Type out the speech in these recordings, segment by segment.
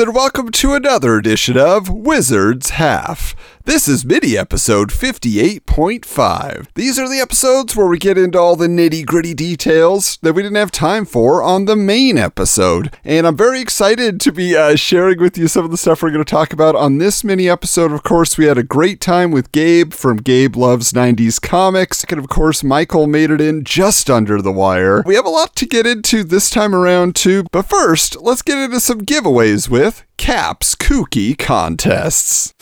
And welcome to another edition of Wizards Half. This is mini episode 58.5. These are the episodes where we get into all the nitty gritty details that we didn't have time for on the main episode. And I'm very excited to be uh, sharing with you some of the stuff we're going to talk about on this mini episode. Of course, we had a great time with Gabe from Gabe Loves 90s Comics. And of course, Michael made it in just under the wire. We have a lot to get into this time around, too. But first, let's get into some giveaways with Caps Kooky Contests.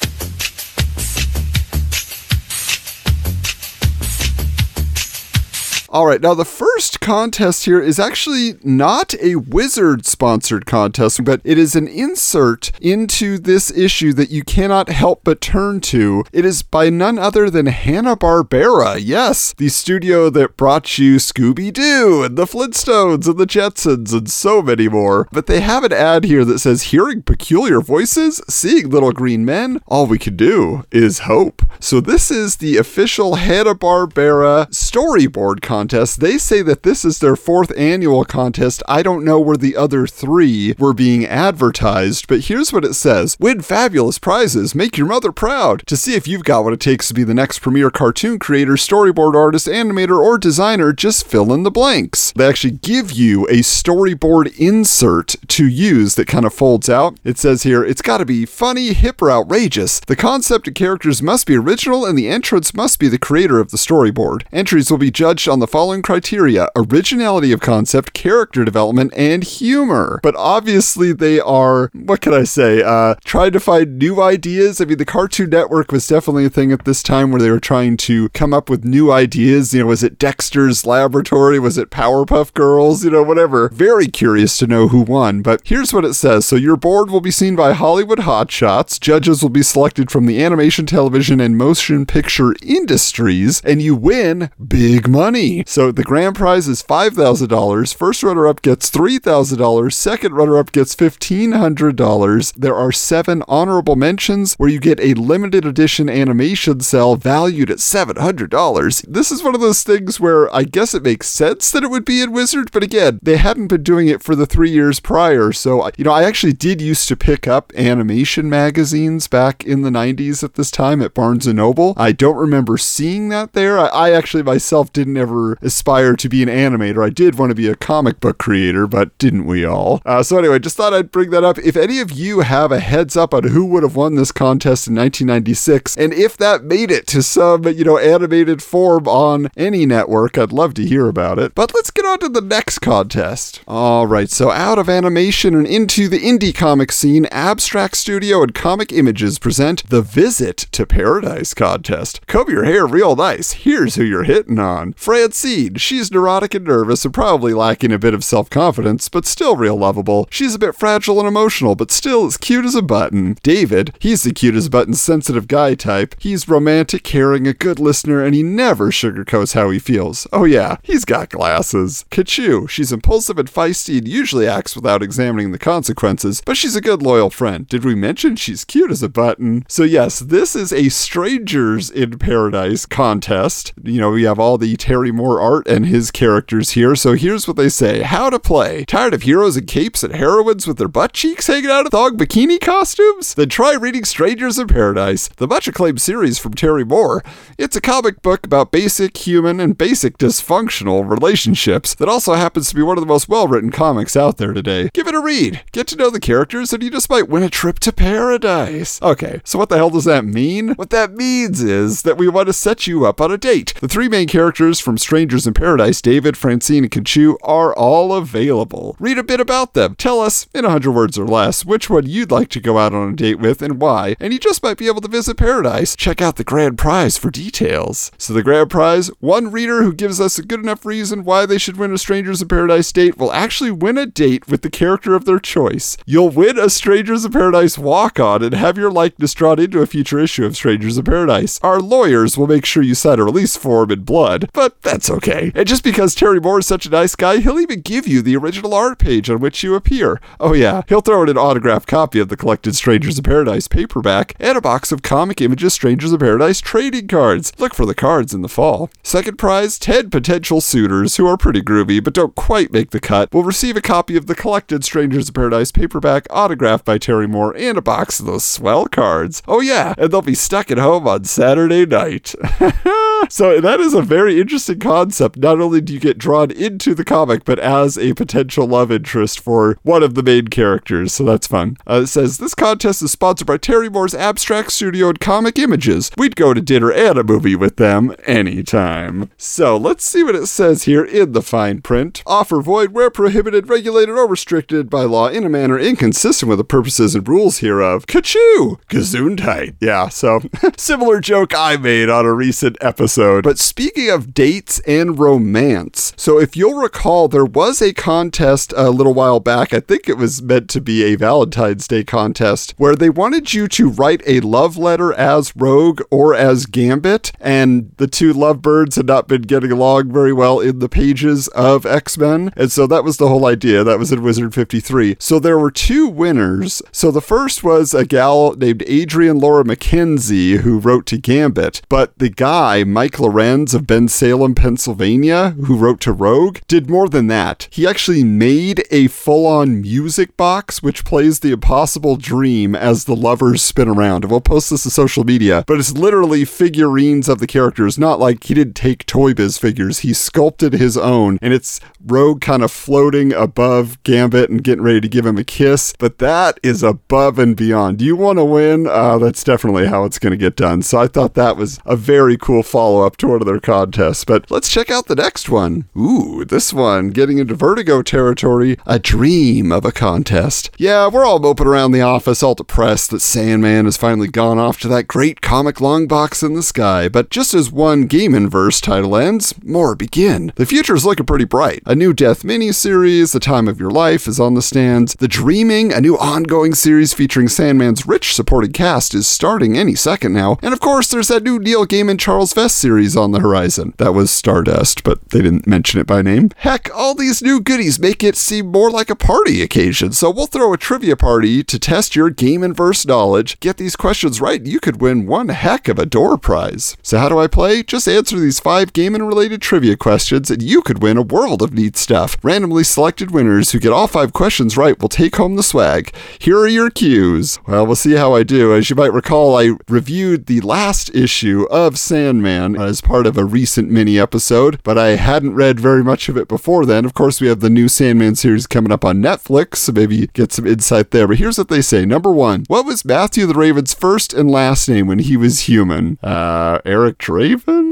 All right, now the first contest here is actually not a wizard sponsored contest, but it is an insert into this issue that you cannot help but turn to. It is by none other than Hanna-Barbera. Yes, the studio that brought you Scooby Doo and the Flintstones and the Jetsons and so many more. But they have an ad here that says, Hearing peculiar voices, seeing little green men, all we can do is hope. So this is the official Hanna-Barbera storyboard contest contest. They say that this is their fourth annual contest. I don't know where the other three were being advertised, but here's what it says Win fabulous prizes, make your mother proud. To see if you've got what it takes to be the next premier cartoon creator, storyboard artist, animator, or designer, just fill in the blanks. They actually give you a storyboard insert to use that kind of folds out. It says here, it's got to be funny, hip, or outrageous. The concept and characters must be original, and the entrance must be the creator of the storyboard. Entries will be judged on the following criteria originality of concept, character development, and humor. But obviously, they are, what can I say, uh, trying to find new ideas. I mean, the Cartoon Network was definitely a thing at this time where they were trying to come up with new ideas. You know, was it Dexter's Laboratory? Was it Powerpuff Girls? You know, whatever. Very curious to know who won. But here's what it says So, your board will be seen by Hollywood hotshots. Judges will be selected from the animation, television, and motion picture industries, and you win big money. So the grand prize is $5,000. First runner up gets $3,000. Second runner up gets $1,500. There are seven honorable mentions where you get a limited edition animation cell valued at $700. This is one of those things where I guess it makes sense that it would be in Wizard, but again, they hadn't been doing it for the three years prior. So, you know, I actually did used to pick up animation magazines back in the 90s at this time at Barnes & Noble. I don't remember seeing that there. I, I actually myself didn't ever aspire to be an animator. I did want to be a comic book creator, but didn't we all? Uh, so anyway, just thought I'd bring that up. If any of you have a heads up on who would have won this contest in 1996, and if that made it to some, you know, animated form on any network, I'd love to hear about it. But let's get on to the next contest. All right, so out of animation and into the indie comic scene, Abstract Studio and Comic Images present the Visit to Paradise contest. Comb your hair real nice. Here's who you're hitting on. France She's neurotic and nervous and probably lacking a bit of self confidence, but still real lovable. She's a bit fragile and emotional, but still as cute as a button. David, he's the cute as a button sensitive guy type. He's romantic, caring, a good listener, and he never sugarcoats how he feels. Oh, yeah, he's got glasses. Katchoo, she's impulsive and feisty and usually acts without examining the consequences, but she's a good loyal friend. Did we mention she's cute as a button? So, yes, this is a Strangers in Paradise contest. You know, we have all the Terry Moore art and his characters here, so here's what they say How to play. Tired of heroes in capes and heroines with their butt cheeks hanging out of thong bikini costumes? Then try reading Strangers in Paradise, the much acclaimed series from Terry Moore. It's a comic book about basic human and basic dysfunctional relationships that also happens to be one of the most well written comics out there today. Give it a read, get to know the characters, and you just might win a trip to paradise. Okay, so what the hell does that mean? What that means is that we want to set you up on a date. The three main characters from Strangers Strangers in Paradise, David, Francine, and Katchoo are all available. Read a bit about them. Tell us, in 100 words or less, which one you'd like to go out on a date with and why, and you just might be able to visit Paradise. Check out the grand prize for details. So, the grand prize one reader who gives us a good enough reason why they should win a Strangers in Paradise date will actually win a date with the character of their choice. You'll win a Strangers in Paradise walk on and have your likeness drawn into a future issue of Strangers in Paradise. Our lawyers will make sure you sign a release form in blood, but that's okay. And just because Terry Moore is such a nice guy, he'll even give you the original art page on which you appear. Oh, yeah, he'll throw in an autographed copy of the collected Strangers in Paradise paperback and a box of comic images Strangers in Paradise trading cards. Look for the cards in the fall. Second prize 10 potential suitors who are pretty groovy but don't quite make the cut will receive a copy of the collected Strangers in Paradise paperback autographed by Terry Moore and a box of those swell cards. Oh, yeah, and they'll be stuck at home on Saturday night. so that is a very interesting concept. Not only do you get drawn into the comic, but as a potential love interest for one of the main characters. So that's fun. Uh, it says this contest is sponsored by Terry Moore's Abstract Studio and Comic Images. We'd go to dinner and a movie with them anytime. So let's see what it says here in the fine print. Offer void where prohibited, regulated, or restricted by law in a manner inconsistent with the purposes and rules hereof. Katchoo! Gesundheit. Yeah, so similar joke I made on a recent episode. But speaking of dates and romance, so if you'll recall, there was a contest a little while back. I think it was meant to be a Valentine's Day contest where they wanted you to write a love letter as Rogue or as Gambit, and the two lovebirds had not been getting along very well in the pages of X Men. And so that was the whole idea. That was in Wizard 53. So there were two winners. So the first was a gal named Adrian Laura McKenzie who wrote to Gambit, but the guy, Mike Lorenz of Bensalem, Pennsylvania, who wrote to Rogue, did more than that. He actually made a full on music box which plays the impossible dream as the lovers spin around. And we'll post this to social media, but it's literally figurines of the characters, not like he didn't take Toy Biz figures. He sculpted his own, and it's Rogue kind of floating above Gambit and getting ready to give him a kiss. But that is above and beyond. Do you want to win? Uh, that's definitely how it's going to get done. So I thought that was a very cool follow up to one of their contests. But let's check out the next one. Ooh, this one getting into Vertigo territory. A dream of a contest. Yeah, we're all moping around the office, all depressed that Sandman has finally gone off to that great comic long box in the sky. But just as one Gaimanverse title ends, more begin. The future's looking pretty bright. A new Death miniseries, The Time of Your Life, is on the stands. The Dreaming, a new ongoing series featuring Sandman's rich supporting cast, is starting any second now. And of course, there's that new Neil Gaiman Charles Vess series on the horizon. That was Stardust, but they didn't mention it by name. Heck, all these new goodies make it seem more like a party occasion, so we'll throw a trivia party to test your Gaimanverse knowledge. Get these questions right, you could win one heck of a door prize. So, how do I play? Just answer these five Gaiman related trivia questions, and you could win a world of neat stuff. Randomly selected winners who get all five questions right will take home the swag. Here are your cues. Well, we'll see how I do. As you might recall, I reviewed the last issue of Sandman as part of a recent mini episode, but I hadn't read very much of it before then. Of course, we have the new Sandman series coming up on Netflix, so maybe get some insight there. But here's what they say. Number one, what was Matthew the Raven's first and last name when he was human? Uh, Eric Draven?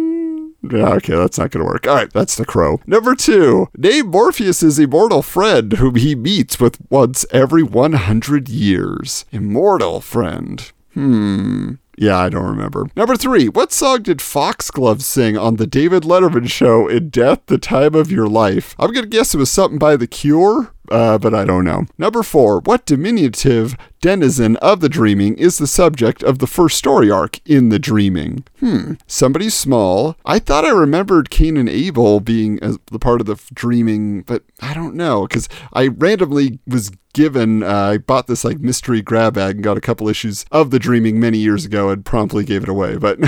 Okay, that's not going to work. All right, that's the crow. Number two, name Morpheus's immortal friend whom he meets with once every 100 years. Immortal friend. Hmm. Yeah, I don't remember. Number three, what song did Foxglove sing on the David Letterman show in Death, the Time of Your Life? I'm going to guess it was something by The Cure. Uh, but I don't know. Number four, what diminutive denizen of the dreaming is the subject of the first story arc in the dreaming? Hmm, somebody small. I thought I remembered Cain and Abel being a, the part of the dreaming, but I don't know because I randomly was given uh, I bought this like mystery grab bag and got a couple issues of the dreaming many years ago and promptly gave it away. But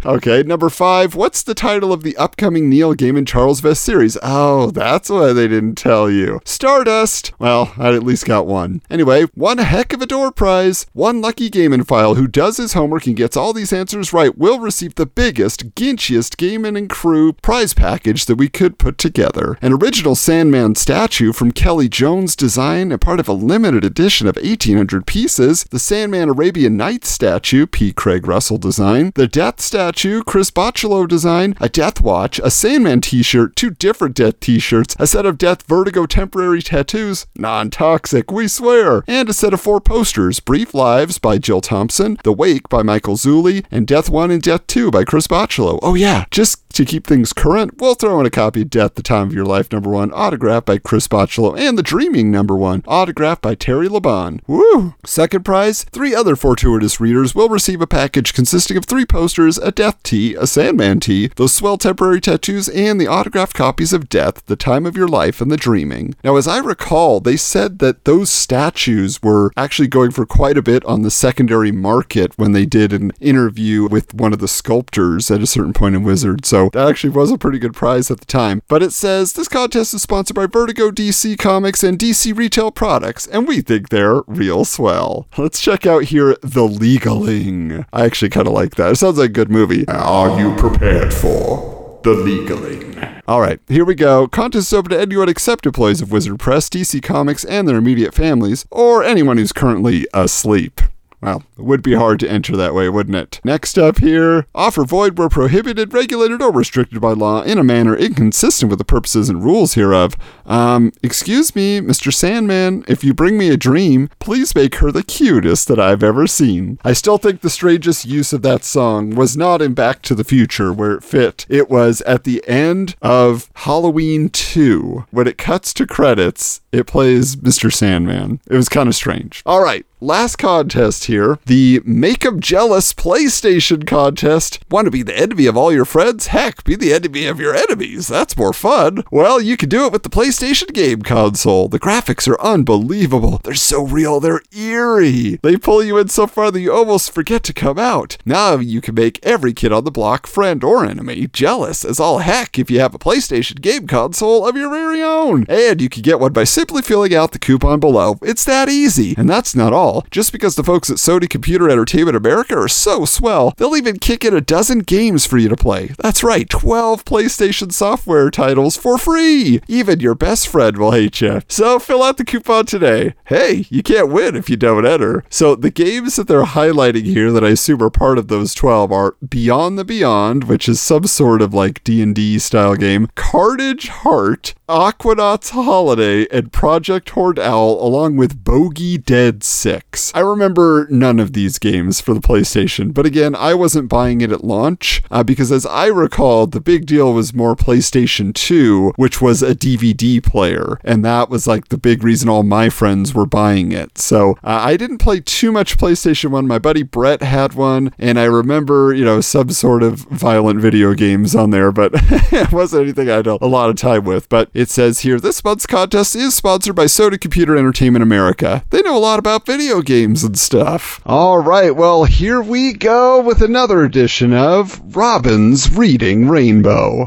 okay, number five. What's the title of the upcoming Neil Gaiman Charles Vess series? Oh, that's why they didn't tell you. Stardust. Well, I at least got one. Anyway, one heck of a door prize. One lucky Gaimanphile who does his homework and gets all these answers right will receive the biggest, ginchiest Gaiman and crew prize package that we could put together. An original Sandman statue from Kelly Jones design and part of of a limited edition of 1,800 pieces, the Sandman Arabian Nights statue, P. Craig Russell design, the Death statue, Chris Bachalo design, a Death watch, a Sandman t shirt, two different Death t shirts, a set of Death Vertigo temporary tattoos, non toxic, we swear, and a set of four posters Brief Lives by Jill Thompson, The Wake by Michael Zulli, and Death 1 and Death 2 by Chris Bachalo. Oh, yeah, just to keep things current, we'll throw in a copy of Death, The Time of Your Life, number one, autographed by Chris Bachalo, and The Dreaming, number one, autographed by Terry LaBan. Woo! Second prize, three other fortuitous readers will receive a package consisting of three posters, a Death tee, a Sandman tee, those swell temporary tattoos, and the autographed copies of Death, The Time of Your Life, and The Dreaming. Now, as I recall, they said that those statues were actually going for quite a bit on the secondary market when they did an interview with one of the sculptors at a certain point in Wizard. So that actually was a pretty good prize at the time. But it says this contest is sponsored by Vertigo DC Comics and DC Retail Products, and we think they're real swell. Let's check out here The Legaling. I actually kind of like that. It sounds like a good movie. Are you prepared for the legaling? All right, here we go. Contest is open to anyone except employees of Wizard Press, DC Comics, and their immediate families, or anyone who's currently asleep. Well, it would be hard to enter that way, wouldn't it? Next up here, offer void where prohibited, regulated, or restricted by law in a manner inconsistent with the purposes and rules hereof. Um, excuse me, Mr. Sandman, if you bring me a dream, please make her the cutest that I've ever seen. I still think the strangest use of that song was not in Back to the Future where it fit. It was at the end of Halloween 2. When it cuts to credits, it plays Mr. Sandman. It was kind of strange. All right, last contest here the Make 'em Jealous PlayStation contest. Want to be the envy of all your friends? Heck, be the enemy of your enemies. That's more fun. Well, you can do it with the PlayStation game console. The graphics are unbelievable. They're so real, they're eerie. They pull you in so far that you almost forget to come out. Now you can make every kid on the block, friend or enemy, jealous as all heck if you have a PlayStation game console of your very own. And you can get one by simply filling out the coupon below. It's that easy. And that's not all. Just because the folks at Sony Computer Entertainment America are so swell, they'll even kick in a dozen games for you to play. That's right, 12 PlayStation software titles for free. Even your best friend will hate you. So fill out the coupon today. Hey, you can't win if you don't enter. So the games that they're highlighting here that I assume are part of those 12 are Beyond the Beyond, which is some sort of like D&D style game, Carnage Heart, Aquanauts Holiday, and Project Horned Owl, along with Bogey Dead 6. I remember none of these games for the PlayStation, but again, I wasn't buying it at launch uh, because, as I recall, the big deal was more PlayStation 2, which was a DVD player, and that was like the big reason all my friends were buying it. So uh, I didn't play too much PlayStation 1. My buddy Brett had one, and I remember, you know, some sort of violent video games on there, but it wasn't anything I had a lot of time with. But it says here this month's contest is sponsored by Sony Computer Entertainment America. They know a lot about video games and stuff. All right, well, here we go with another edition of Robin's Reading Rainbow.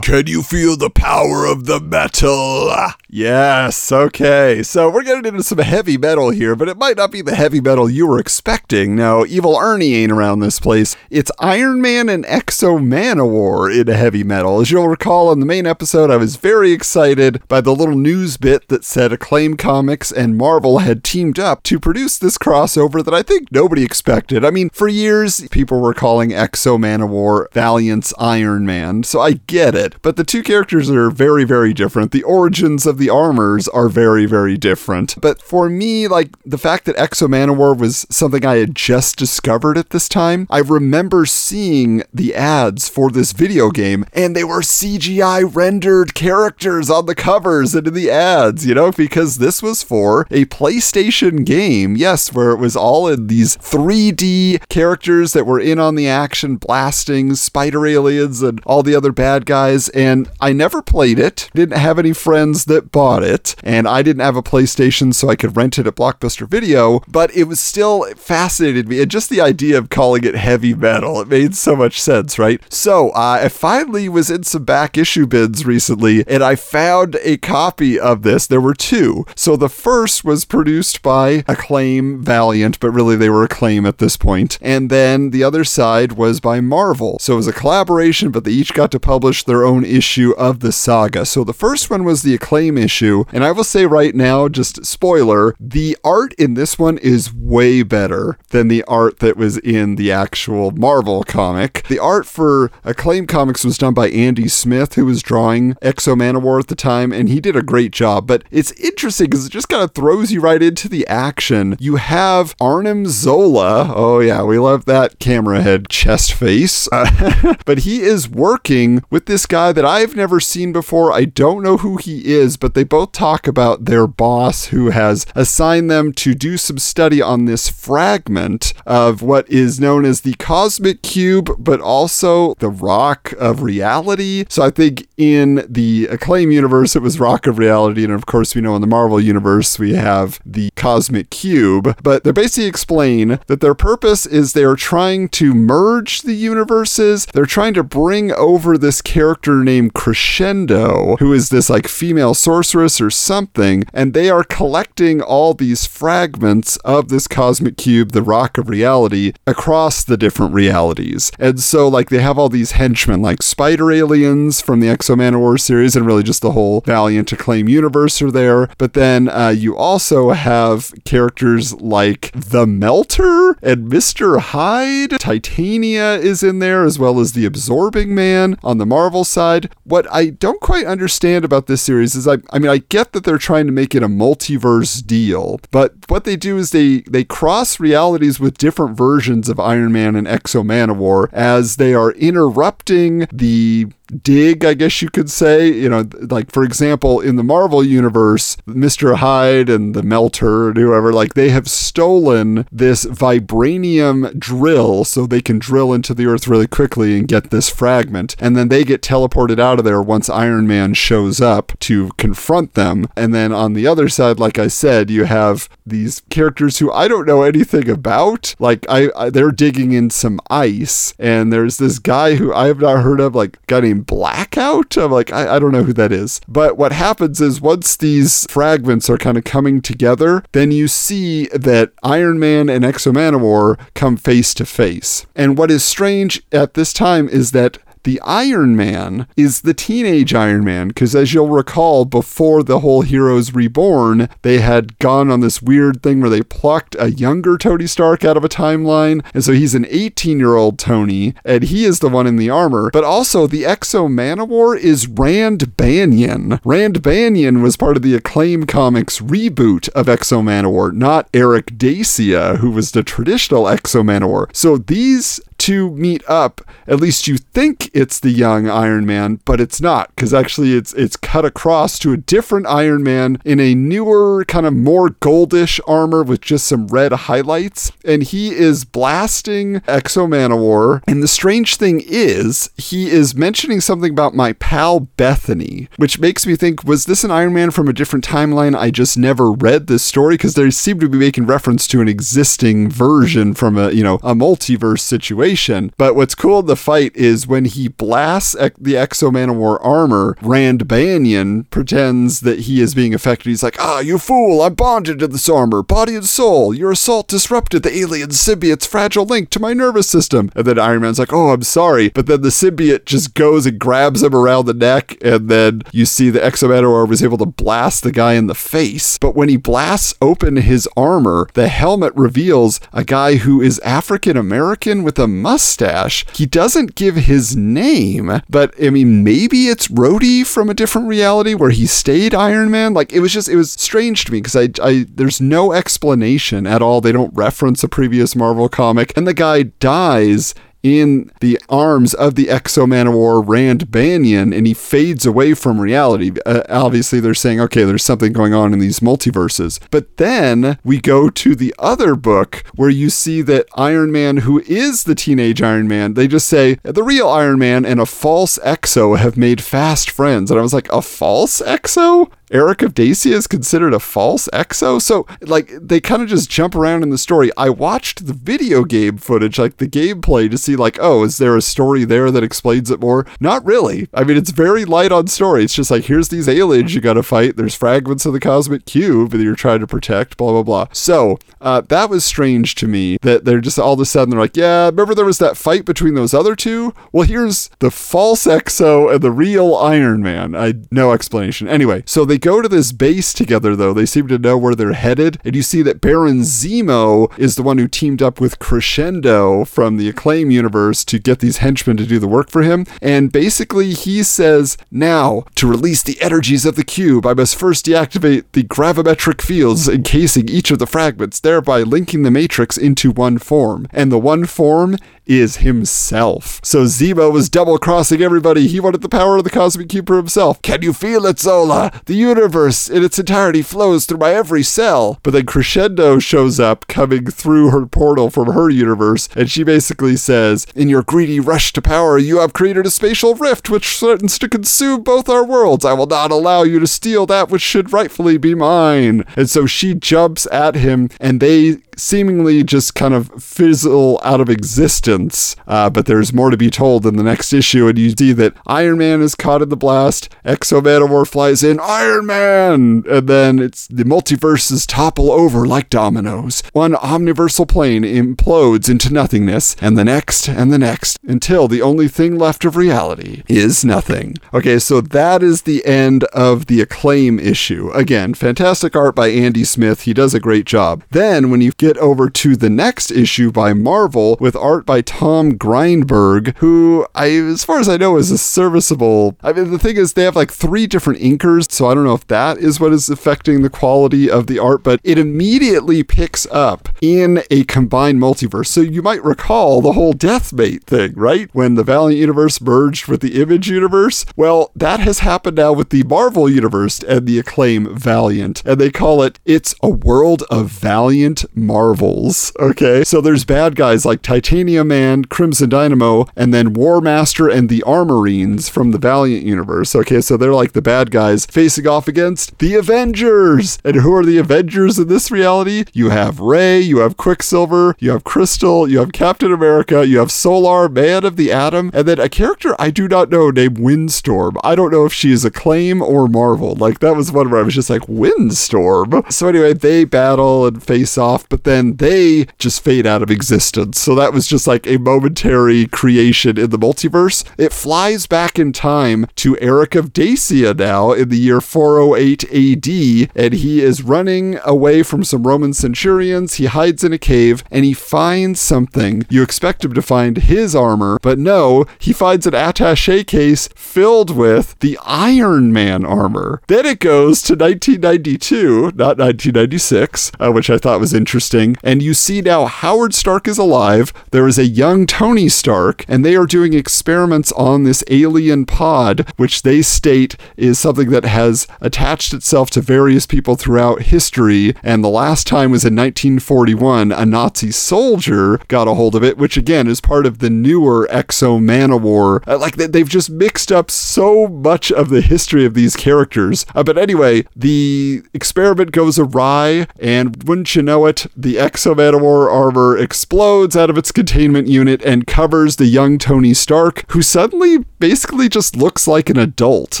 Can you feel the power of the metal? Yes, okay. So we're getting into some heavy metal here, but it might not be the heavy metal you were expecting. Now, Evil Ernie ain't around this place. It's Iron Man and X-O Manowar in heavy metal. As you'll recall in the main episode, I was very excited by the little news bit that said Acclaim Comics and Marvel had teamed up to produce this crossover that I think nobody expected. I mean, for years, people were calling X-O Manowar Valiant's Iron Man, so I get it. But the two characters are very, very different. The origins of the armors are very, very different. But for me, like the fact that X-O Manowar was something I had just discovered at this time, I remember seeing the ads for this video game and they were CGI rendered characters on the covers and in the ads, you know, because this was for a PlayStation game. Yes, where it was all in these 3D characters that were in on the action, blasting spider aliens and all the other bad guys. And I never played it, didn't have any friends that bought it, and I didn't have a PlayStation, so I could rent it at Blockbuster Video, but it was still fascinated me. And just the idea of calling it heavy metal, it made so much sense, right? So uh, I finally was in some back issue bins recently, and I found a copy of this. There were two. So the first was produced by Acclaim Valiant, but really they were Acclaim at this point. And then the other side was by Marvel. So it was a collaboration, but they each got to publish their own issue of the saga. So the first one was the Acclaim issue, and I will say right now, just spoiler, the art in this one is way better than the art that was in the actual Marvel comic. The art for Acclaim Comics was done by Andy Smith, who was drawing X-O Manowar at the time, and he did a great job. But it's interesting because it just kind of throws you right into the action. You have Arnim Zola. Oh, yeah, we love that camera head chest face. but he is working with this guy that I've never seen before. I don't know who he is, but they both talk about their boss who has assigned them to do some study on this fragment of what is known as the cosmic cube, but also the rock of reality. So I think in the Acclaim universe, it was Rock of Reality. And of course, we know in the Marvel universe, we have the cosmic cube. But they basically explain that their purpose is they are trying to merge the universes. They're trying to bring over this character named Crescendo, who is this like female sorceress or something. And they are collecting all these fragments of this cosmic cube, the rock of reality, across the different realities. And so, like, they have all these henchmen, like spider aliens from the X-O Manowar series, and really just the whole Valiant Acclaim universe are there. But then uh, you also have characters like the Melter and Mr. Hyde. Titania is in there, as well as the Absorbing Man on the Marvel side. What I don't quite understand about this series is I, I mean, I get that they're trying to make it a multiverse deal, but what they do is they they cross realities with different versions of Iron Man and X-O Manowar as they are interrupting the dig, I guess you could say. You know, like for example, in the Marvel universe, Mr. Hyde and the Melter and whoever, like they have stolen this vibranium drill so they can drill into the earth really quickly and get this fragment. And then they get teleported out of there once Iron Man shows up to confront them. And then on the other side, like I said, you have these characters who I don't know anything about. Like I, I they're digging in some ice, and there's this guy who I have not heard of, like guy named Blackout. I'm like, I, I don't know who that is. But what happens is once these fragments are kind of coming together, then you see that Iron Man and X-O Manowar come face to face. And what is strange at this time is that the Iron Man is the teenage Iron Man, because as you'll recall, before the whole Heroes Reborn, they had gone on this weird thing where they plucked a younger Tony Stark out of a timeline. And so he's an 18 year old Tony, and he is the one in the armor. But also, the X-O Manowar is Rand Banion. Rand Banion was part of the Acclaim Comics reboot of X-O Manowar, not Aric Dacia, who was the traditional X-O Manowar. So these two meet up, at least you think it's the young Iron Man, but it's not because actually it's it's cut across to a different Iron Man in a newer kind of more goldish armor with just some red highlights, and he is blasting X-O Manowar. And the strange thing is, he is mentioning something about my pal Bethany, which makes me think, was this an Iron Man from a different timeline? I just never read this story because they seem to be making reference to an existing version from a you know a multiverse situation. But what's cool in the fight is when he blasts the X-O Manowar armor, Rand Banion pretends that he is being affected. He's like, Ah, you fool, I'm bonded to this armor, body and soul. Your assault disrupted the alien symbiote's fragile link to my nervous system. And then Iron Man's like, Oh, I'm sorry. But then the symbiote just goes and grabs him around the neck. And then you see the X-O Manowar was able to blast the guy in the face. But when he blasts open his armor, the helmet reveals a guy who is African American with a mustache. He doesn't give his name, but I mean, maybe it's Rhodey from a different reality where he stayed Iron Man. Like it was just, it was strange to me because I, I, there's no explanation at all. They don't reference a previous Marvel comic, and the guy dies in the arms of the X-O Manowar Rand Banion and he fades away from reality. Uh, obviously, they're saying, okay, there's something going on in these multiverses. But then we go to the other book where you see that Iron Man, who is the teenage Iron Man, they just say the real Iron Man and a false X-O have made fast friends. And I was like, a false X-O? Aric of Dacia is considered a false X-O. So, like, they kind of just jump around in the story. I watched the video game footage, like the gameplay, to see, like, oh, is there a story there that explains it more? Not really. I mean, it's very light on story. It's just like, here's these aliens you gotta fight. There's fragments of the cosmic cube that you're trying to protect, blah, blah, blah. So, uh, that was strange to me that they're just all of a sudden, they're like, yeah, remember there was that fight between those other two? Well, here's the false X-O and the real Iron Man. I no explanation. Anyway, so they go to this base together, though. They seem to know where they're headed. And you see that Baron Zemo is the one who teamed up with Crescendo from the Acclaim universe to get these henchmen to do the work for him. And basically, he says, Now, to release the energies of the cube, I must first deactivate the gravimetric fields encasing each of the fragments, thereby linking the matrix into one form. And the one form is himself. So Zemo was double crossing everybody. He wanted the power of the cosmic cube for himself. Can you feel it, Zola? The universe in its entirety flows through my every cell. But then Crescendo shows up coming through her portal from her universe, and she basically says, In your greedy rush to power, you have created a spatial rift which threatens to consume both our worlds. I will not allow you to steal that which should rightfully be mine. And so she jumps at him, and they seemingly just kind of fizzle out of existence. Uh, but there's more to be told in the next issue, and you see that Iron Man is caught in the blast. X-O Manowar flies in, Iron Man, and then it's the multiverses topple over like dominoes. One omniversal plane implodes into nothingness, and the next, and the next, until the only thing left of reality is nothing. Okay, so that is the end of the acclaim issue. Again, fantastic art by Andy Smith. He does a great job. Then, when you get over to the next issue by Marvel with art by Tom Grindberg, who I, as far as I know, is a serviceable. I mean, the thing is, they have like three different inkers, so I don't know if that is what is affecting the quality of the art, but it immediately picks up in a combined multiverse. So you might recall the whole Deathmate thing, right? When the Valiant universe merged with the Image universe. Well, that has happened now with the Marvel universe and the Acclaim Valiant, and they call it "It's a World of Valiant Marvels." Okay, so there's bad guys like Titanium Man, Crimson Dynamo, and then War Master and the Armorines from the Valiant universe. Okay, so they're like the bad guys facing off against the Avengers. And who are the Avengers in this reality? You have Rai, you have Quicksilver, you have Crystal, you have Captain America, you have Solar, Man of the Atom, and then a character I do not know named Windstorm. I don't know if she is Acclaim or Marvel. Like that was one where I was just like Windstorm. So anyway, they battle and face off, but then they just fade out of existence. So that was just like a momentary creation in the multiverse. It flies back in time to Aric of Dacia now in the year 408 AD, and he is running away from some Roman centurions. He hides in a cave and he finds something. You expect him to find his armor, but no, he finds an attache case filled with the Iron Man armor. Then it goes to 1992, not 1996, uh, which I thought was interesting. And you see now Howard Stark is alive. There is a young Tony Stark, and they are doing experiments on this alien pod, which they state is something that has attached itself to various people throughout history. And the last time was in 1941, a Nazi soldier got a hold of it, which again is part of the newer X-O Manowar. Uh, like they- they've just mixed up so much of the history of these characters. Uh, but anyway, the experiment goes awry, and wouldn't you know it, the X-O Manowar armor explodes out of its containment unit and covers the young Tony Stark, who suddenly basically just looks like an adult.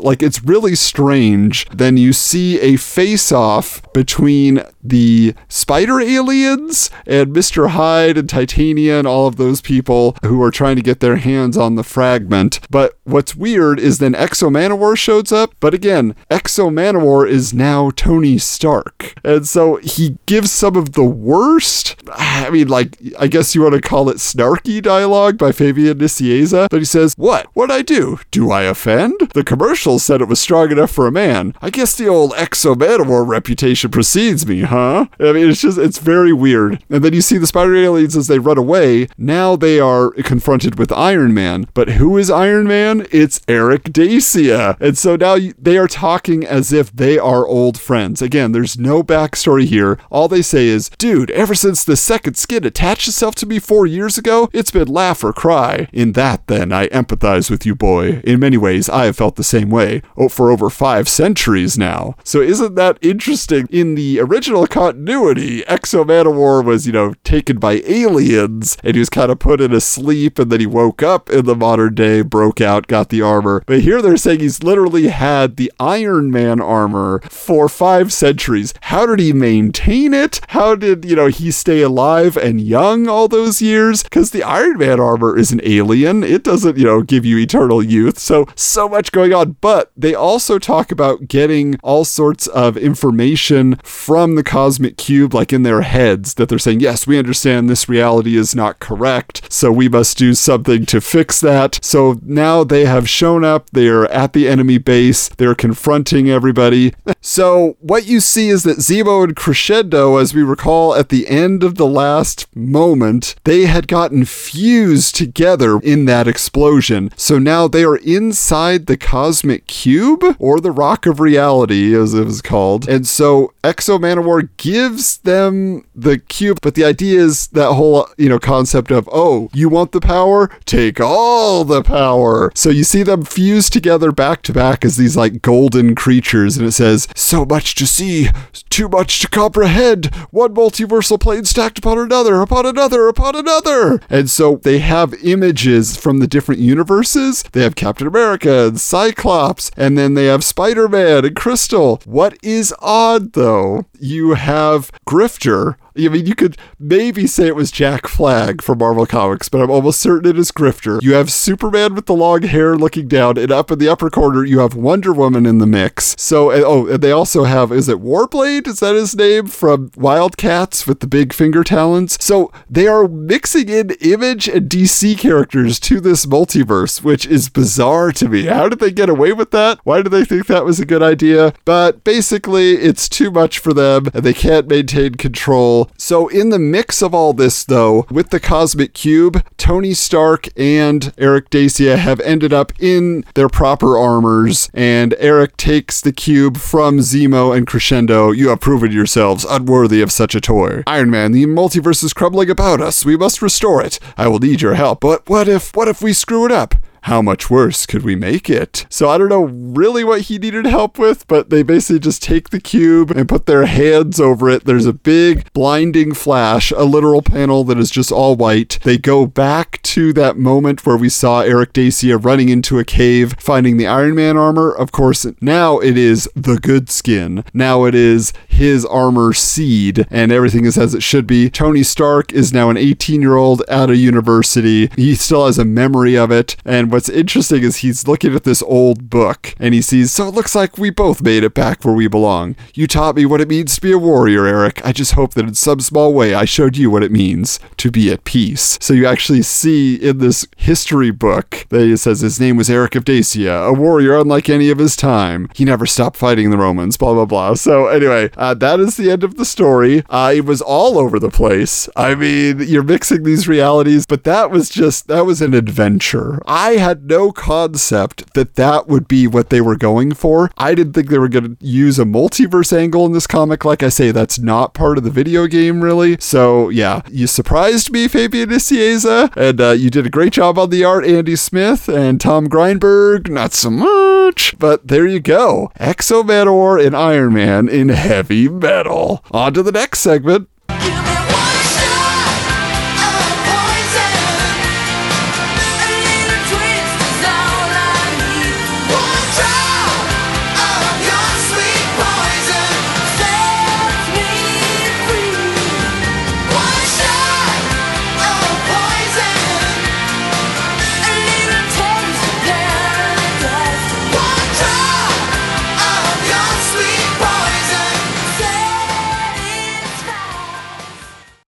Like it's really strange. Then you see a face off between the spider aliens and Mr. Hyde and Titania and all of those people who are trying to get their hands on the fragment. But what's weird is then X-O Manowar shows up, but again, X-O Manowar is now Tony Stark. And so he gives some of the worst, I mean, like, I guess you want to call it snarky dialogue by Fabian Nicieza, but he says, What? What'd I do? Do I offend? The commercials said it was strong enough for a man. I guess the old X-O Manowar reputation precedes me, huh? Uh-huh. I mean, it's just, it's very weird. And then you see the spider aliens as they run away. Now they are confronted with Iron Man. But who is Iron Man? It's Aric Dacia. And so now they are talking as if they are old friends. Again, there's no backstory here. All they say is, dude, ever since the second skin attached itself to me four years ago, it's been laugh or cry. In that, then, I empathize with you, boy. In many ways, I have felt the same way oh, for over five centuries now. So isn't that interesting? In the original continuity, X-O Manowar was, you know, taken by aliens and he was kind of put in a sleep and then he woke up in the modern day, broke out, got the armor. But here they're saying he's literally had the Iron Man armor for five centuries. How did he maintain it? How did, you know, he stay alive and young all those years? Because the Iron Man armor is an alien. It doesn't, you know, give you eternal youth. So, so much going on. But they also talk about getting all sorts of information from the cosmic cube, like in their heads, that they're saying, yes, we understand this reality is not correct. So we must do something to fix that. So now they have shown up. They're at the enemy base. They're confronting everybody. So what you see is that Zemo and Crescendo, as we recall at the end of the last moment, they had gotten fused together in that explosion. So now they are inside the cosmic cube or the rock of reality, as it was called. And so X-O Manowar gives them the cube, but the idea is that whole, you know, concept of, oh, you want the power? Take all the power. So you see them fused together back to back as these like golden creatures, and it says, so much to see, too much to comprehend. One multiversal plane stacked upon another, upon another, upon another. And so they have images from the different universes. They have Captain America and Cyclops, and then they have Spider Man and Crystal. What is odd though? You have Grifter. I mean, you could maybe say it was Jack Flag from Marvel Comics, but I'm almost certain it is Grifter. You have Superman with the long hair looking down, and up in the upper corner, you have Wonder Woman in the mix. So, and- oh, and they also have, is it Warblade? Is that his name? From Wildcats with the big finger talons. So they are mixing in Image and DC characters to this multiverse, which is bizarre to me. How did they get away with that? Why did they think that was a good idea? But basically, it's too much for them, and they can't maintain control. So, in the mix of all this, though, with the Cosmic Cube, Tony Stark and Aric Dacia have ended up in their proper armors, and Aric takes the cube from Zemo and Crescendo. You have proven yourselves unworthy of such a toy. Iron Man, the multiverse is crumbling about us. We must restore it. I will need your help. But what if, what if we screw it up? How much worse could we make it? So I don't know really what he needed help with, but they basically just take the cube and put their hands over it. There's a big blinding flash, a literal panel that is just all white. They go back to that moment where we saw Aric Dacia running into a cave, finding the Iron Man armor. Of course, now it is the good skin. Now it is his armor seed, and everything is as it should be. Tony Stark is now an 18 year old at a university. He still has a memory of it. And what's interesting is he's looking at this old book and he sees, so it looks like we both made it back where we belong. You taught me what it means to be a warrior, Aric. I just hope that in some small way I showed you what it means to be at peace. So you actually see in this history book that it says his name was Aric of Dacia, a warrior unlike any of his time. He never stopped fighting the Romans, blah, blah, blah. So anyway, uh, that is the end of the story. Uh, it was all over the place. I mean, you're mixing these realities, but that was just, that was an adventure. I had no concept that that would be what they were going for. I didn't think they were going to use a multiverse angle in this comic. Like I say, that's not part of the video game, really. So yeah, you surprised me, Fabian Nicieza, and uh, you did a great job on the art, Andy Smith and Tom Grindberg. Not so much, but there you go. X-O Manowar and Iron Man in heavy metal. On to the next segment.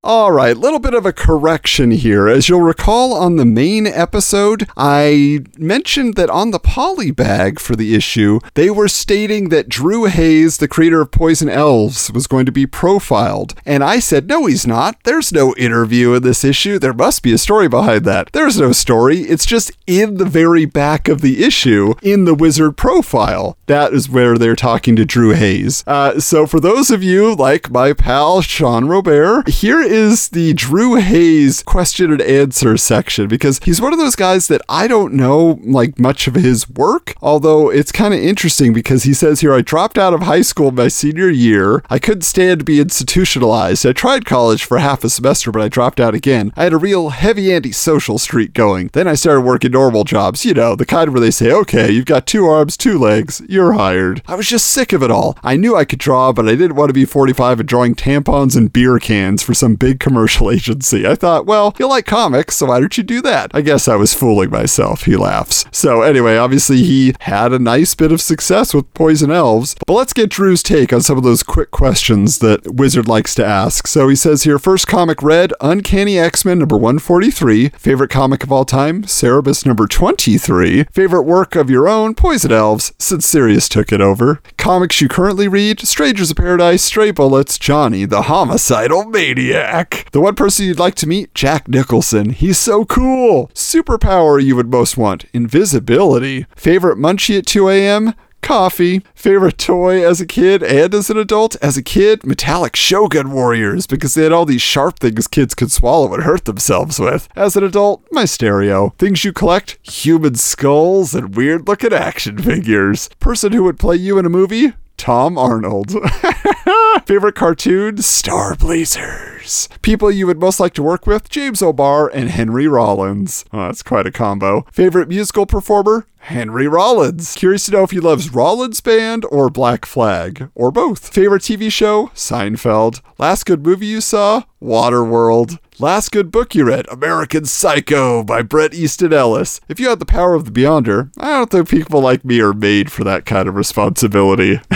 All right, little bit of a correction here. As you'll recall on the main episode, I mentioned that on the poly bag for the issue, they were stating that Drew Hayes, the creator of Poison Elves, was going to be profiled. And I said, no, he's not. There's no interview in this issue. There must be a story behind that. There's no story. It's just in the very back of the issue in the wizard profile. That is where they're talking to Drew Hayes. Uh, so for those of you like my pal Sean Robert, here is the Drew Hayes question and answer section because he's one of those guys that I don't know like much of his work. Although it's kind of interesting because he says here, I dropped out of high school my senior year. I couldn't stand to be institutionalized. I tried college for half a semester, but I dropped out again. I had a real heavy anti-social streak going. Then I started working normal jobs, you know, the kind where they say, okay, you've got two arms, two legs, you're hired. I was just sick of it all. I knew I could draw, but I didn't want to be 45 and drawing tampons and beer cans for some big commercial agency. I thought, well, you like comics, so why don't you do that? I guess I was fooling myself, he laughs. So anyway, obviously he had a nice bit of success with Poison Elves, but let's get Drew's take on some of those quick questions that Wizard likes to ask. So he says here, first comic read, Uncanny X-Men number 143, favorite comic of all time, Cerebus number 23, favorite work of your own, Poison Elves, since Sirius took it over. Comics you currently read, Strangers of Paradise, Stray Bullets, Johnny, the homicidal maniac. The one person you'd like to meet, Jack Nicholson. He's so cool. Superpower you would most want, invisibility. Favorite munchie at 2 a.m., Coffee. Favorite toy as a kid and as an adult? As a kid, metallic Shogun Warriors because they had all these sharp things kids could swallow and hurt themselves with. As an adult, my stereo. Things you collect? Human skulls and weird looking action figures. Person who would play you in a movie? Tom Arnold. Favorite cartoon? Star Blazers. People you would most like to work with? James O'Barr and Henry Rollins. Oh, that's quite a combo. Favorite musical performer? Henry Rollins. Curious to know if he loves Rollins Band or Black Flag, or both. Favorite TV show? Seinfeld. Last good movie you saw? Waterworld. Last good book you read? American Psycho by Bret Easton Ellis. If you had the power of the Beyonder, I don't think people like me are made for that kind of responsibility.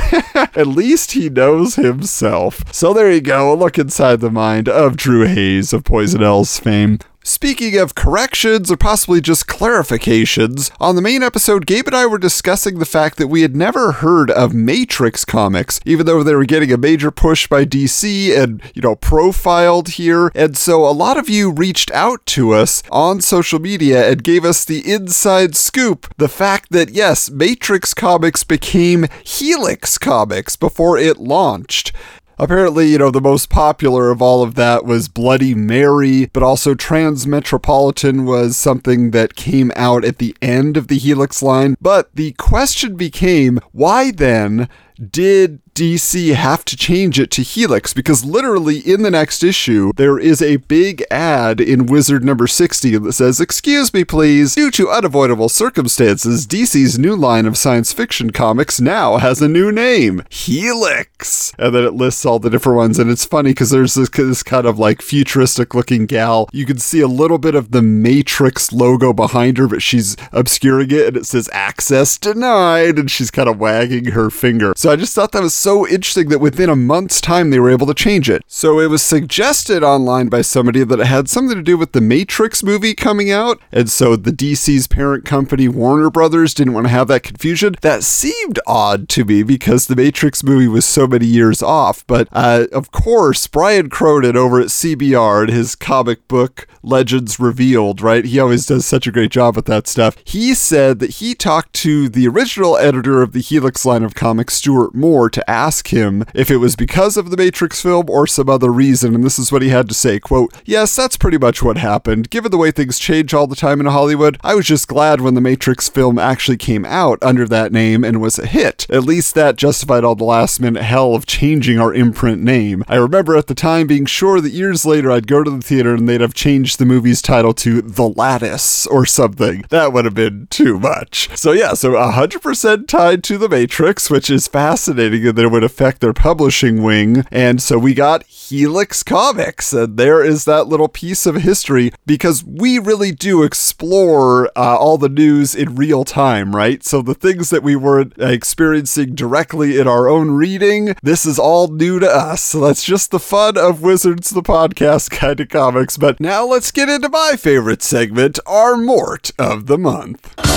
At least he knows himself. So there you go, a look inside the mind of Drew Hayes of Poison Elves fame. Speaking of corrections or possibly just clarifications, on the main episode, Gabe and I were discussing the fact that we had never heard of Matrix comics, even though they were getting a major push by DC and, you know, profiled here. And so a lot of you reached out to us on social media and gave us the inside scoop the fact that, yes, Matrix comics became Helix comics before it launched. Apparently, you know, the most popular of all of that was Bloody Mary, but also Transmetropolitan was something that came out at the end of the Helix line. But the question became why then did DC have to change it to Helix because literally in the next issue, there is a big ad in Wizard number 60 that says, Excuse me, please. Due to unavoidable circumstances, DC's new line of science fiction comics now has a new name Helix. And then it lists all the different ones. And it's funny because there's this, this kind of like futuristic looking gal. You can see a little bit of the Matrix logo behind her, but she's obscuring it and it says access denied. And she's kind of wagging her finger. So I just thought that was so interesting that within a month's time they were able to change it. So it was suggested online by somebody that it had something to do with the Matrix movie coming out, and so the DC's parent company Warner Brothers didn't want to have that confusion. That seemed odd to me because the Matrix movie was so many years off, but uh, of course Brian Cronin over at CBR and his comic book Legends Revealed, right? He always does such a great job with that stuff. He said that he talked to the original editor of the Helix line of comics, Stuart Moore, to ask him if it was because of the Matrix film or some other reason, and this is what he had to say, quote, Yes, that's pretty much what happened. Given the way things change all the time in Hollywood, I was just glad when the Matrix film actually came out under that name and was a hit. At least that justified all the last minute hell of changing our imprint name. I remember at the time being sure that years later I'd go to the theater and they'd have changed the movie's title to The Lattice or something. That would have been too much. So yeah, so 100% tied to the Matrix, which is fascinating, and that would affect their publishing wing. And so we got Helix Comics. And there is that little piece of history because we really do explore uh, all the news in real time, right? So the things that we weren't experiencing directly in our own reading, this is all new to us. So that's just the fun of Wizards the podcast kind of comics. But now let's get into my favorite segment, our Mort of the Month.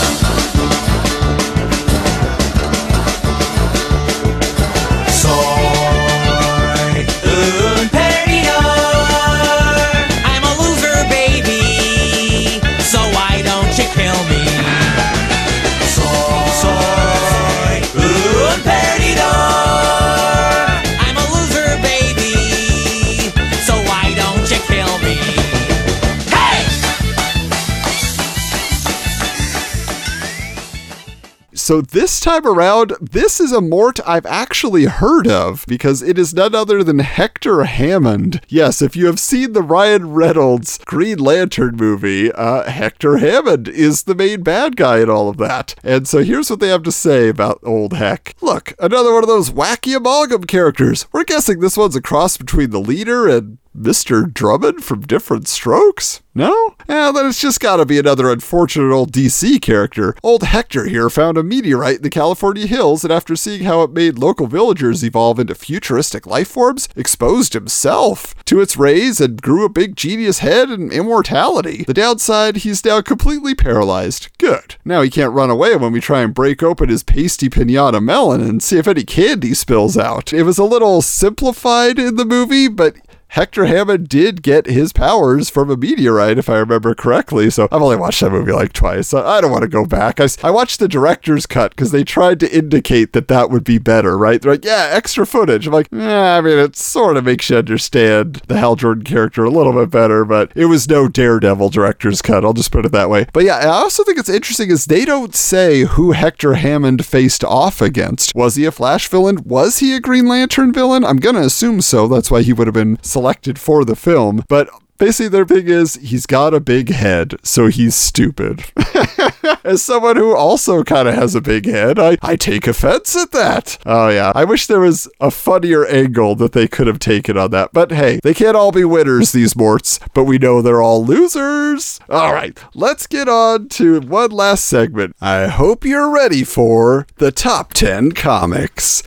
So this time around, this is a Mort I've actually heard of because it is none other than Hector Hammond. Yes, if you have seen the Ryan Reynolds Green Lantern movie, uh, Hector Hammond is the main bad guy in all of that. And so here's what they have to say about old Heck. Look, another one of those wacky amalgam characters. We're guessing this one's a cross between the leader and Mr. Drummond from Diff'rent Strokes? No? Then it's just gotta be another unfortunate old DC character. Old Hector here found a meteorite in the California hills, and after seeing how it made local villagers evolve into futuristic life forms, exposed himself to its rays and grew a big genius head and immortality. The downside, he's now completely paralyzed. Good. Now he can't run away when we try and break open his pasty pinata melon and see if any candy spills out. It was a little simplified in the movie, but Hector Hammond did get his powers from a meteorite, if I remember correctly. So I've only watched that movie like twice. I don't want to go back. I, I watched the director's cut because they tried to indicate that that would be better, right? They're like, yeah, extra footage. I'm like, eh, I mean, it sort of makes you understand the Hal Jordan character a little bit better, but it was no Daredevil director's cut. I'll just put it that way. But yeah, I also think it's interesting is they don't say who Hector Hammond faced off against. Was he a Flash villain? Was he a Green Lantern villain? I'm gonna assume so. That's why he would have been selected for the film. But basically their thing is he's got a big head, so he's stupid. As someone who also kind of has a big head, I, I take offense at that. Oh yeah, I wish there was a funnier angle that they could have taken on that. But hey, they can't all be winners, these Morts, but we know they're all losers. All right, let's get on to one last segment. I hope you're ready for the top 10 comics.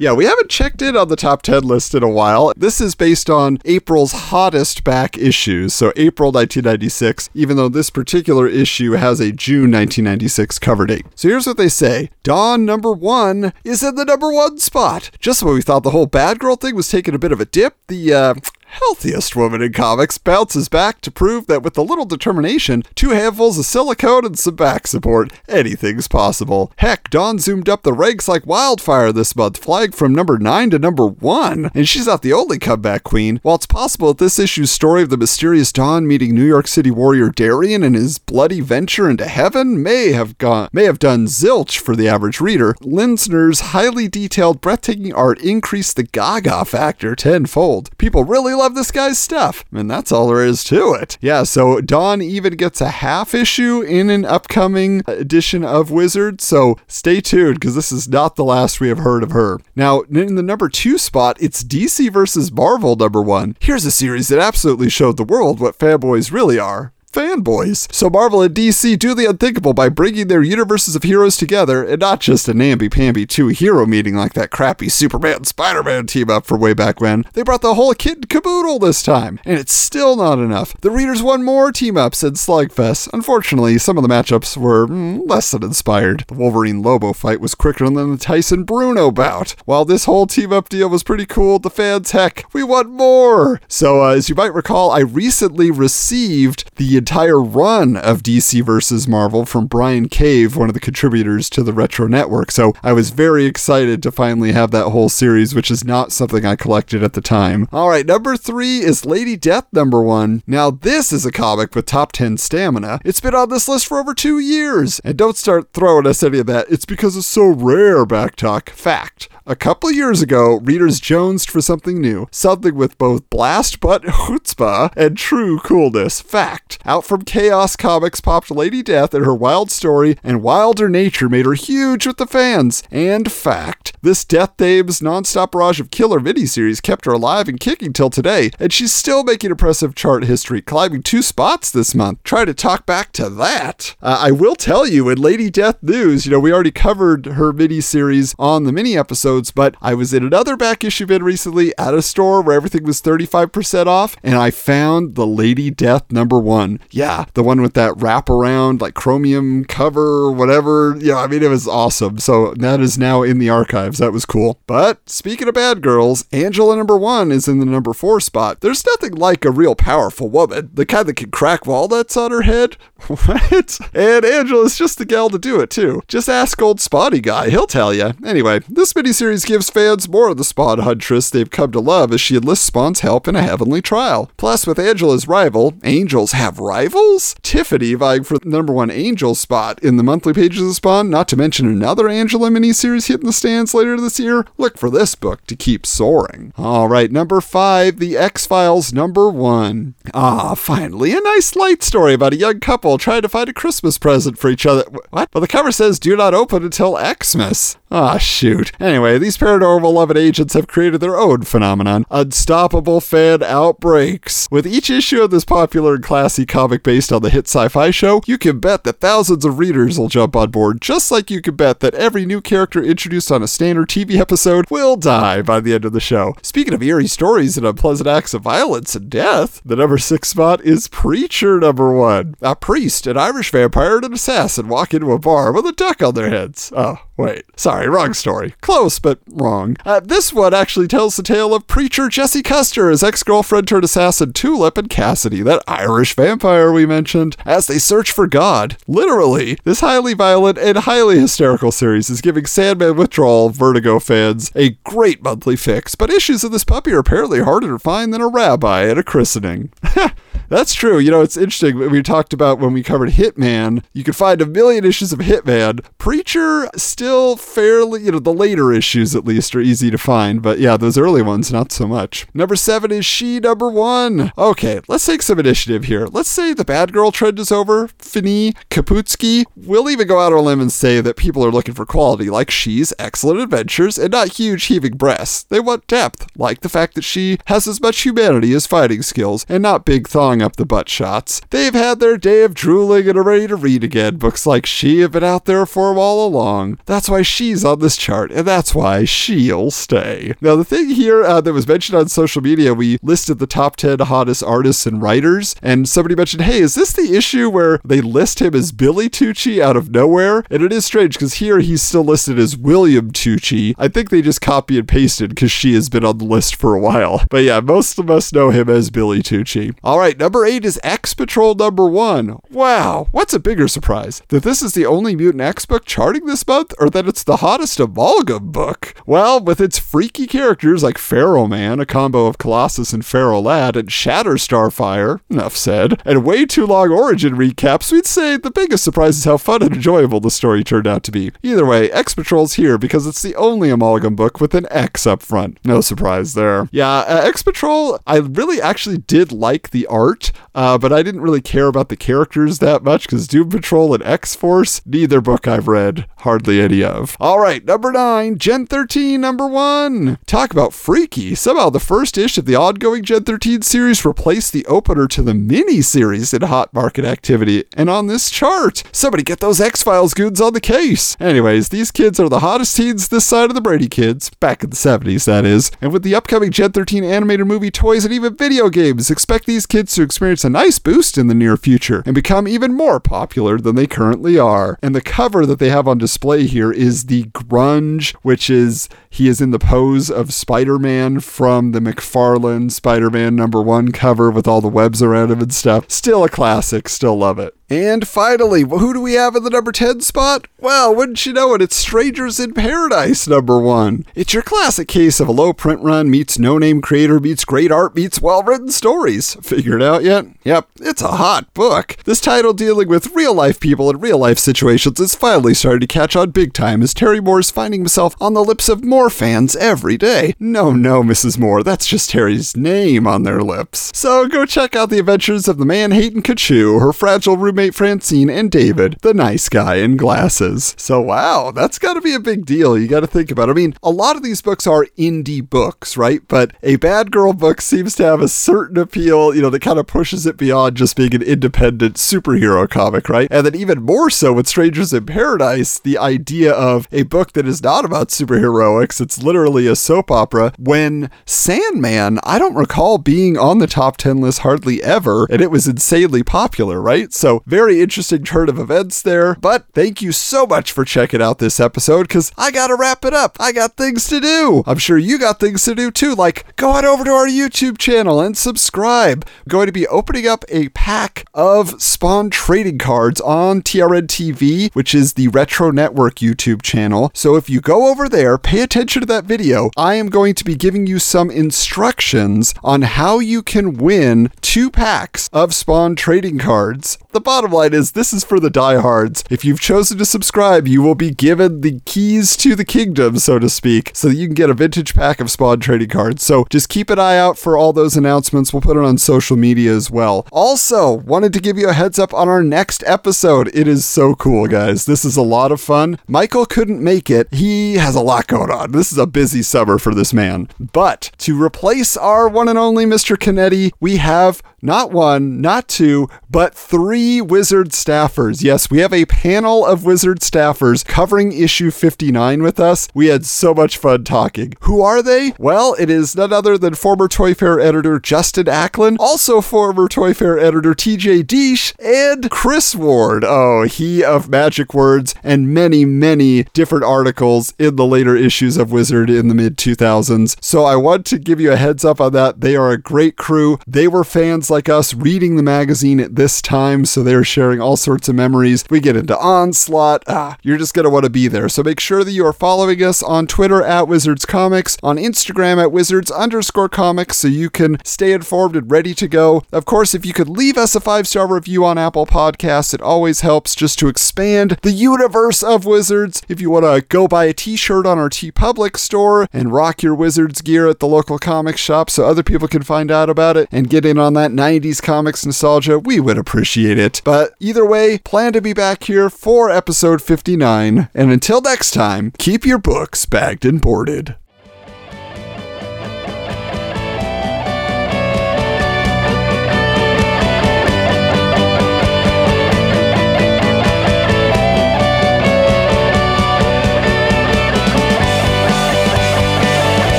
Yeah, we haven't checked in on the top 10 list in a while. This is based on April's hottest back issues, so April 1996, even though this particular issue has a June 1996 cover date. So here's what they say Dawn number one is in the number one spot. Just when we thought the whole bad girl thing was taking a bit of a dip, the, uh, healthiest woman in comics bounces back to prove that with a little determination, two handfuls of silicone and some back support, anything's possible. Heck, Dawn zoomed up the ranks like wildfire this month, flying from number 9 to number 1. And she's not the only comeback queen. While it's possible that this issue's story of the mysterious Dawn meeting New York City warrior Darian and his bloody venture into heaven may have gone may have done zilch for the average reader, Linsner's highly detailed, breathtaking art increased the gaga factor tenfold. People really love this guy's stuff, and that's all there is to it. Yeah, so Dawn even gets a half issue in an upcoming edition of Wizard, so stay tuned because this is not the last we have heard of her. Now, in the number two spot, it's DC versus Marvel number one. Here's a series that absolutely showed the world what fanboys really are fanboys. So Marvel and DC do the unthinkable by bringing their universes of heroes together and not just a namby-pamby two hero meeting like that crappy Superman Spider-Man team up from way back when. They brought the whole kit and caboodle this time, and it's still not enough. The readers want more team ups and slugfests. Unfortunately, some of the matchups were mm, less than inspired. The Wolverine Lobo fight was quicker than the Tyson Bruno bout. While this whole team up deal was pretty cool, the fans, heck, we want more. So, uh, as you might recall, I recently received the entire run of DC versus Marvel from Brian Cave, one of the contributors to the Retro Network. So I was very excited to finally have that whole series, which is not something I collected at the time. All right, number three is Lady Death number one. Now, this is a comic with top 10 stamina. It's been on this list for over two years. And don't start throwing us any of that. It's because it's so rare, Backtalk. Fact. A couple years ago, readers jonesed for something new, something with both blast butt chutzpah and true coolness. Fact. Out from Chaos Comics popped Lady Death and her wild story, and wilder nature made her huge with the fans. And fact. This Death Dames nonstop barrage of killer miniseries kept her alive and kicking till today, and she's still making impressive chart history, climbing two spots this month. Try to talk back to that. Uh, I will tell you, in Lady Death news, you know, we already covered her miniseries on the mini episodes, but I was in another back issue bin recently at a store where everything was 35% off, and I found the Lady Death number one. Yeah, the one with that wraparound, like chromium cover, whatever. Yeah, I mean, it was awesome. So that is now in the archives. That was cool. But speaking of bad girls, Angela number one is in the number four spot. There's nothing like a real powerful woman, the kind that can crack walnuts on her head. What? And Angela's just the gal to do it too. Just ask old Spotty guy, he'll tell you. Anyway, this miniseries gives fans more of the Spawn Huntress they've come to love as she enlists Spawn's help in a heavenly trial. Plus, with Angela's rival, angels have rivals? Tiffany vying for the number one angel spot in the monthly pages of Spawn, not to mention another Angela miniseries hitting the stands later this year. Look for this book to keep soaring. All right, number five, The X Files number one. Ah, finally, a nice light story about a young couple trying to find a Christmas present for each other. Wh- What? Well, the cover says do not open until Xmas. Ah, shoot. Anyway, these paranormal 11 agents have created their own phenomenon unstoppable fan outbreaks. With each issue of this popular and classy comic based on the hit sci fi show, you can bet that thousands of readers will jump on board, just like you can bet that every new character introduced on a standard TV episode will die by the end of the show. Speaking of eerie stories and unpleasant acts of violence and death, the number six spot is Preacher number one. A priest, an Irish vampire, and an assassin walk into a bar with a duck on their heads. Oh, Wait, sorry, wrong story. Close, but wrong. Uh, this one actually tells the tale of preacher Jesse Custer, his ex girlfriend turned assassin Tulip, and Cassidy, that Irish vampire we mentioned, as they search for God. Literally, this highly violent and highly hysterical series is giving Sandman Withdrawal Vertigo fans a great monthly fix, but issues of this puppy are apparently harder to find than a rabbi at a christening. That's true. You know, it's interesting. We talked about when we covered Hitman, you could find a million issues of Hitman. Preacher, still fairly, you know, the later issues at least are easy to find, but yeah, those early ones, not so much. Number seven is Shi Number One. Okay, let's take some initiative here. Let's say the bad girl trend is over. Fini, Kaputsky. We'll even go out on a limb and say that people are looking for quality, like Shi's excellent adventures and not huge heaving breasts. They want depth, like the fact that she has as much humanity as fighting skills, and not big thong up the butt shots. They've had their day of drooling and are ready to read again. Books like Shi have been out there for 'em all along. That's why she's on this chart, and that's why she'll stay. Now, the thing here uh, that was mentioned on social media, we listed the top 10 hottest artists and writers, and somebody mentioned, hey, is this the issue where they list him as Billy Tucci out of nowhere? And it is strange because here he's still listed as William Tucci. I think they just copy and pasted because Shi has been on the list for a while. But yeah, most of us know him as Billy Tucci. All right, number eight is X Patrol number one. Wow, what's a bigger surprise? That this is the only Mutant X book charting this month, or that it's the hottest amalgam book? Well, with its freaky characters like Ferro Man, a combo of Colossus and Ferro Lad, and Shatter Starfire, enough said, and way too long origin recaps, we'd say the biggest surprise is how fun and enjoyable the story turned out to be. Either way, X Patrol's here because it's the only amalgam book with an X up front. No surprise there. Yeah, uh, X Patrol, I really actually did like the art, uh, but I didn't really care about the characters that much because Doom Patrol and X Force, neither book I've read, hardly any of. All right, number nine, Gen 13, number one. Talk about freaky. Somehow the first issue of the ongoing Gen 13 series replaced the opener to the mini series in hot market activity. And on this chart, somebody get those X Files goons on the case. Anyways, these kids are the hottest teens this side of the Brady kids, back in the 70s, that is. And with the upcoming Gen 13 animated movie, toys, and even video games, expect these kids to experience a nice boost in the near future and become even more popular than they currently are. And the cover that they have on display here is the grunge, which is he is in the pose of Spider-Man from the McFarlane Spider-Man number 1 cover with all the webs around him and stuff. Still a classic, still love it. And finally, who do we have in the number 10 spot? Well, wouldn't you know it, it's Strangers in Paradise number 1. It's your classic case of a low print run meets no name creator meets great art meets well written stories. Figured out yet? Yep, it's a hot book. This title dealing with real life people and real life situations is finally starting to catch on big time as Terry Moore is finding himself on the lips of more fans every day. No, no, Mrs. Moore, that's just Terry's name on their lips. So go check out the adventures of the man hating Katchoo, her fragile roommate Francine, and David, the nice guy in glasses. So wow, that's gotta be a big deal. You gotta think about it. I mean, a lot of these books are indie books, right? But a bad girl book seems to have a certain appeal, you know, that kind of pushes it beyond just being an independent superhero comic, right? And then even more so with Strangers in Paradise, the idea of a book that is not about superheroics, it's literally a soap opera. When Sandman, I don't recall being on the top 10 list hardly ever, and it was insanely popular, right? So, very interesting turn of events there. But thank you so much for checking out this episode because I gotta wrap it up. I got things to do. I'm sure you got things to do too, like go on over to our YouTube channel and subscribe. I'm going to be opening up a pack of Spawn trading cards on TRN TV, which is the Retro Network YouTube channel. So if you go over there, pay attention to that video. I am going to be giving you some instructions on how you can win two packs of Spawn trading cards. The bottom line is this is for the diehards. If you've chosen to subscribe, you will be given the keys to the kingdom, so to speak, so that you can get a vintage pack of Spawn trading cards. So just keep an eye out for all those announcements. We'll put it on social media as well. Also, wanted to give you a heads up on our next episode. It is so cool, guys. This is a lot of fun. Michael couldn't make it. He has a lot going on. This is a busy summer for this man. But to replace our one and only Mr. Canetti, we have not one, not two, but three wizard staffers. Yes, we have a panel of wizard staffers covering issue 59 with us. We had so much fun talking. Who are they? Well, it is none other than former ToyFare editor Justin Aclin, also former ToyFare editor TJ Dietsch, and Chris Ward. Oh, he of Magic Words and many, many different articles in the later issues of Wizard in the mid 2000s. So I want to give you a heads up on that. They are a great crew. They were fans like us reading the magazine at this time, so they're sharing all sorts of memories. We get into Onslaught. Ah, you're just going to want to be there. So make sure that you are following us on Twitter at Wizards Comics, on Instagram at Wizards underscore comics, so you can stay informed and ready to go. Of course, if you could leave us a five star review on Apple Podcasts, it always helps just to expand the universe of Wizards. If you want to go buy a t shirt on our TeePublic store and rock your Wizards gear at the local comic shop so other people can find out about it and get in on that 90s comics nostalgia, we would appreciate But either way, plan to be back here for episode 59. And until next time, keep your books bagged and boarded.